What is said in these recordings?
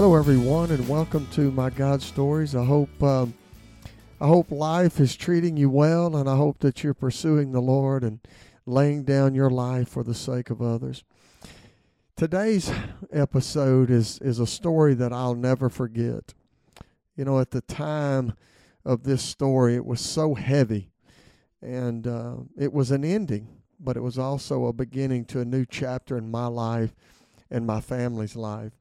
Hello, everyone, and welcome to my God stories. I hope um, I hope life is treating you well, and I hope that you're pursuing the Lord and laying down your life for the sake of others. Today's episode is is a story that I'll never forget. You know, at the time of this story, it was so heavy, and uh, it was an ending, but it was also a beginning to a new chapter in my life and my family's life.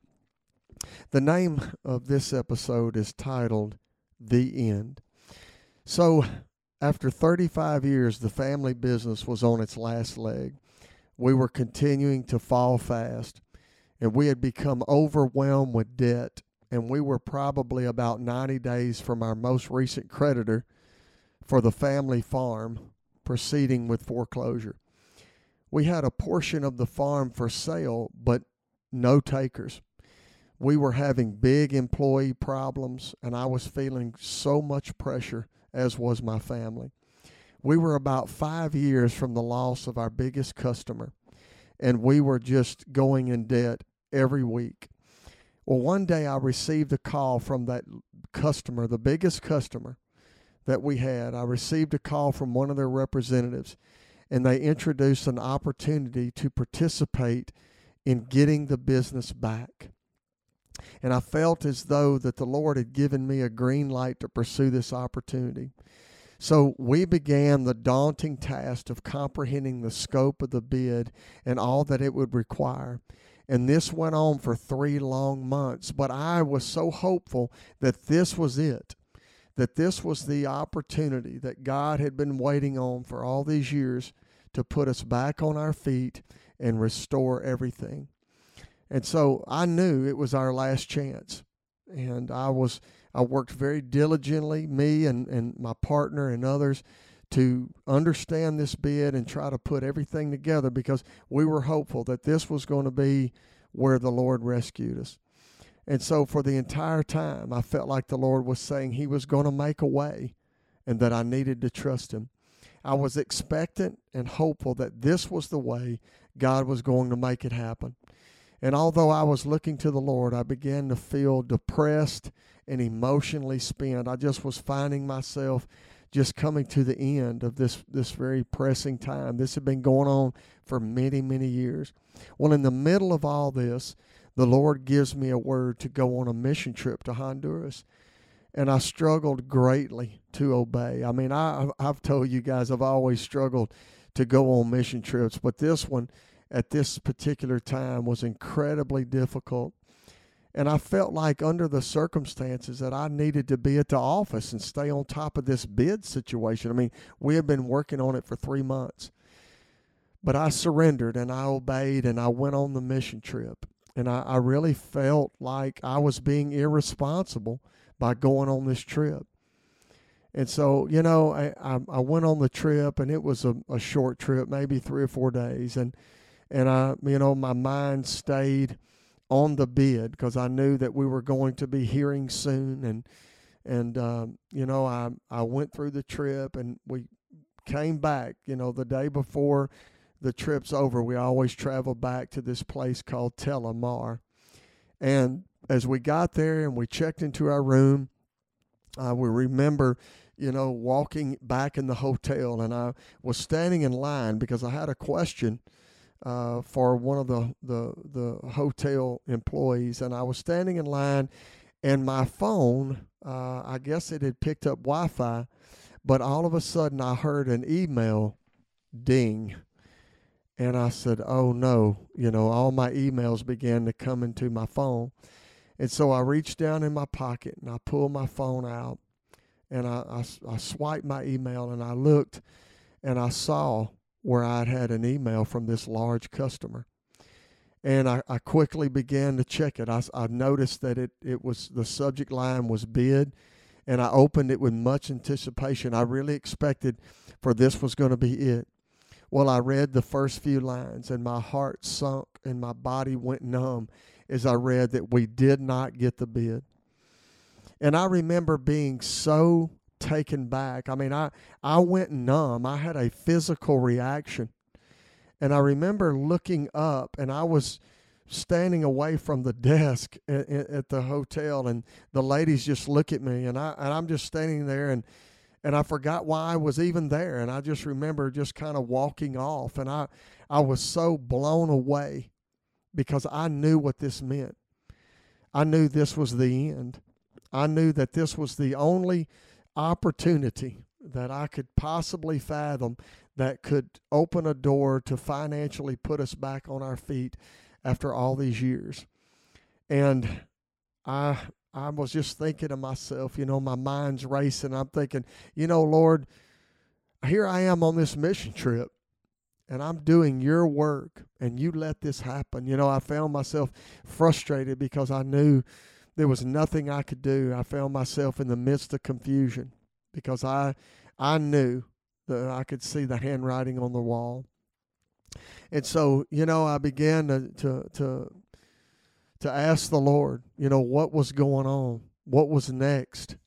The name of this episode is titled The End. So, after 35 years, the family business was on its last leg. We were continuing to fall fast, and we had become overwhelmed with debt, and we were probably about 90 days from our most recent creditor for the family farm proceeding with foreclosure. We had a portion of the farm for sale, but no takers we were having big employee problems, and I was feeling so much pressure, as was my family. We were about five years from the loss of our biggest customer, and we were just going in debt every week. Well, one day I received a call from that customer, the biggest customer that we had. I received a call from one of their representatives, and they introduced an opportunity to participate in getting the business back and I felt as though that the Lord had given me a green light to pursue this opportunity. So we began the daunting task of comprehending the scope of the bid and all that it would require. And this went on for three long months. But I was so hopeful that this was it, that this was the opportunity that God had been waiting on for all these years to put us back on our feet and restore everything. And so I knew it was our last chance. And I was I worked very diligently, me and, and my partner and others, to understand this bid and try to put everything together because we were hopeful that this was going to be where the Lord rescued us. And so for the entire time, I felt like the Lord was saying He was going to make a way and that I needed to trust Him. I was expectant and hopeful that this was the way God was going to make it happen. And although I was looking to the Lord, I began to feel depressed and emotionally spent. I just was finding myself just coming to the end of this this very pressing time. This had been going on for many, many years. Well, in the middle of all this, the Lord gives me a word to go on a mission trip to Honduras. And I struggled greatly to obey. I mean, I, I've told you guys I've always struggled to go on mission trips, but this one, at this particular time was incredibly difficult. And I felt like, under the circumstances, that I needed to be at the office and stay on top of this bid situation. I mean, we had been working on it for three months. But I surrendered and I obeyed and I went on the mission trip. And I, I really felt like I was being irresponsible by going on this trip. And so, you know, I, I, went on the trip and it was a, a short trip, maybe three or four days. And and I, you know, my mind stayed on the bid because I knew that we were going to be hearing soon, and and uh, you know, I I went through the trip, and we came back. You know, the day before the trip's over, we always travel back to this place called Tela Mar, and as we got there and we checked into our room, uh, we remember you know, walking back in the hotel, and I was standing in line because I had a question uh, for one of the, the the hotel employees, and I was standing in line, and my phone, uh, I guess it had picked up Wi-Fi, but all of a sudden I heard an email ding, and I said, "Oh no!" You know, all my emails began to come into my phone, and so I reached down in my pocket and I pulled my phone out, and I I, I swiped my email and I looked, and I saw where I'd had an email from this large customer. And I, I quickly began to check it. I, I noticed that it, it was the subject line was bid, and I opened it with much anticipation. I really expected for this was going to be it. Well, I read the first few lines, and my heart sunk and my body went numb as I read that we did not get the bid. And I remember being so taken back. I mean, I, I went numb. I had a physical reaction. And I remember looking up and I was standing away from the desk at, at, the hotel, and the ladies just look at me, and I and I'm just standing there, and and I forgot why I was even there, and I just remember just kind of walking off, and I I was so blown away because I knew what this meant. I knew this was the end. I knew that this was the only opportunity that I could possibly fathom that could open a door to financially put us back on our feet after all these years. And I I was just thinking to myself, you know, my mind's racing. I'm thinking, you know, Lord, here I am on this mission trip and I'm doing your work and you let this happen. You know, I found myself frustrated because I knew there was nothing I could do. I found myself in the midst of confusion because I I knew that I could see the handwriting on the wall. And so, you know, I began to to to, to ask the Lord, you know, what was going on, what was next.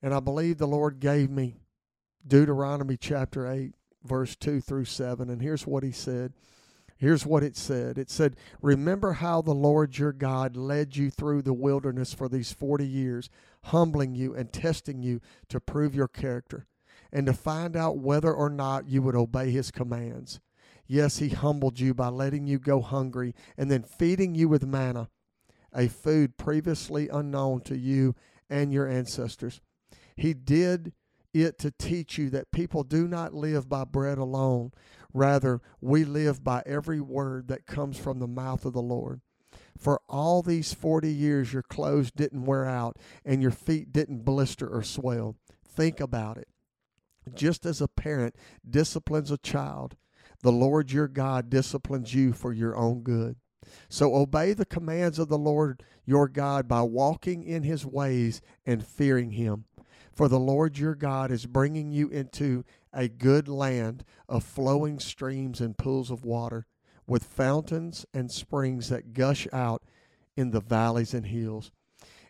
And I believe the Lord gave me Deuteronomy chapter 8, verse 2 through 7. And here's what he said. Here's what it said it said, Remember how the Lord your God led you through the wilderness for these 40 years, humbling you and testing you to prove your character and to find out whether or not you would obey his commands. Yes, he humbled you by letting you go hungry and then feeding you with manna, a food previously unknown to you and your ancestors. He did it to teach you that people do not live by bread alone Rather, we live by every word that comes from the mouth of the Lord. For all these 40 years, your clothes didn't wear out and your feet didn't blister or swell. Think about it. Just as a parent disciplines a child, the Lord your God disciplines you for your own good. So obey the commands of the Lord your God by walking in his ways and fearing him. For the Lord your God is bringing you into a good land of flowing streams and pools of water, with fountains and springs that gush out in the valleys and hills.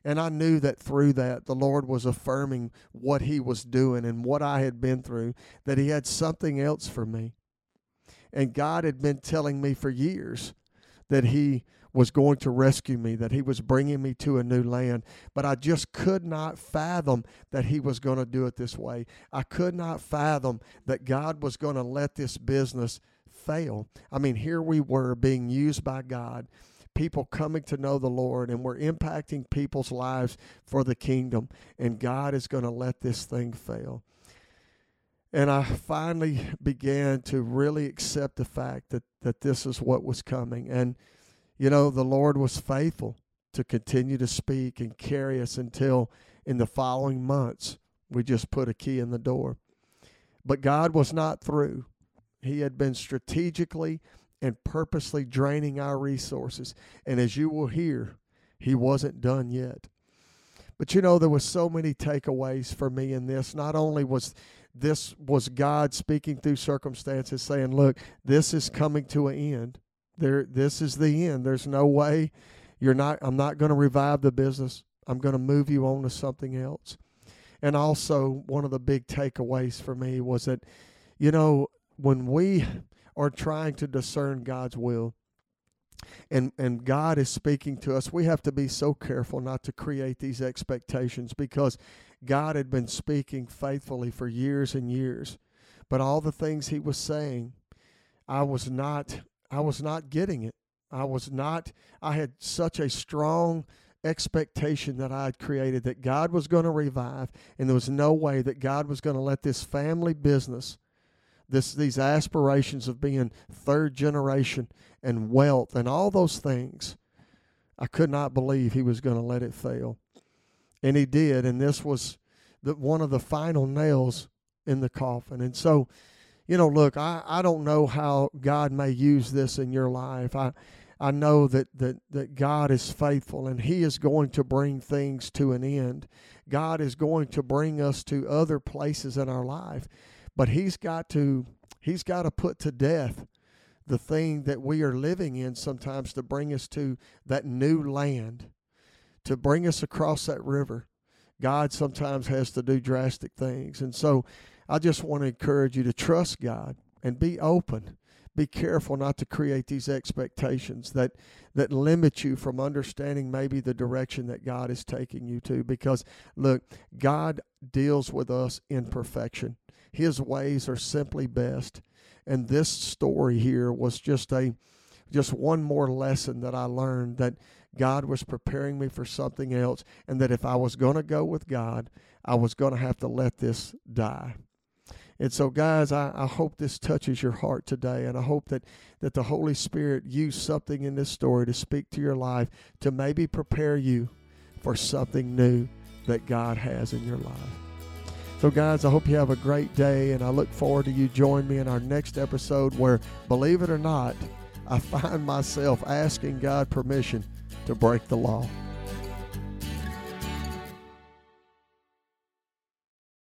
And I knew that through that, the Lord was affirming what He was doing and what I had been through, that He had something else for me. And God had been telling me for years that He was going to rescue me, that he was bringing me to a new land. But I just could not fathom that he was going to do it this way. I could not fathom that God was going to let this business fail. I mean, here we were being used by God people coming to know the Lord and we're impacting people's lives for the kingdom, and God is going to let this thing fail. And I finally began to really accept the fact that, that this is what was coming. And you know, the Lord was faithful to continue to speak and carry us until in the following months we just put a key in the door. But God was not through. He had been strategically and purposely draining our resources. And as you will hear, he wasn't done yet. But you know, there was so many takeaways for me in this. Not only was this was God speaking through circumstances saying, look, this is coming to an end. There this is the end. There's no way. You're not i'm not going to revive the business. I'm going to move you on to something else. And also one of the big takeaways for me was that you know when we are trying to discern god's will and and god is speaking to us we have to be so careful not to create these expectations because god had been speaking faithfully for years and years but all the things he was saying i was not I was not getting it. I was not, I had such a strong expectation that I had created that God was going to revive, and there was no way that God was going to let this family business, this these aspirations of being third generation and wealth and all those things, I could not believe He was going to let it fail, and He did, and this was the one of the final nails in the coffin, and so you know, look, I, I don't know how God may use this in your life. I I know that, that that God is faithful and He is going to bring things to an end. God is going to bring us to other places in our life. But He's got to He's got to put to death the thing that we are living in sometimes to bring us to that new land, to bring us across that river. God sometimes has to do drastic things. And so I just want to encourage you to trust God and be open. Be careful not to create these expectations that that limit you from understanding maybe the direction that God is taking you to. Because look God deals with us in perfection. His ways are simply best. And this story here was just a just one more lesson that I learned that God was preparing me for something else and that if I was going to go with God I was going to have to let this die and so, guys, I, I hope this touches your heart today, and I hope that, that the Holy Spirit used something in this story to speak to your life to maybe prepare you for something new that God has in your life. So, guys, I hope you have a great day, and I look forward to you join me in our next episode where, believe it or not, I find myself asking God permission to break the law.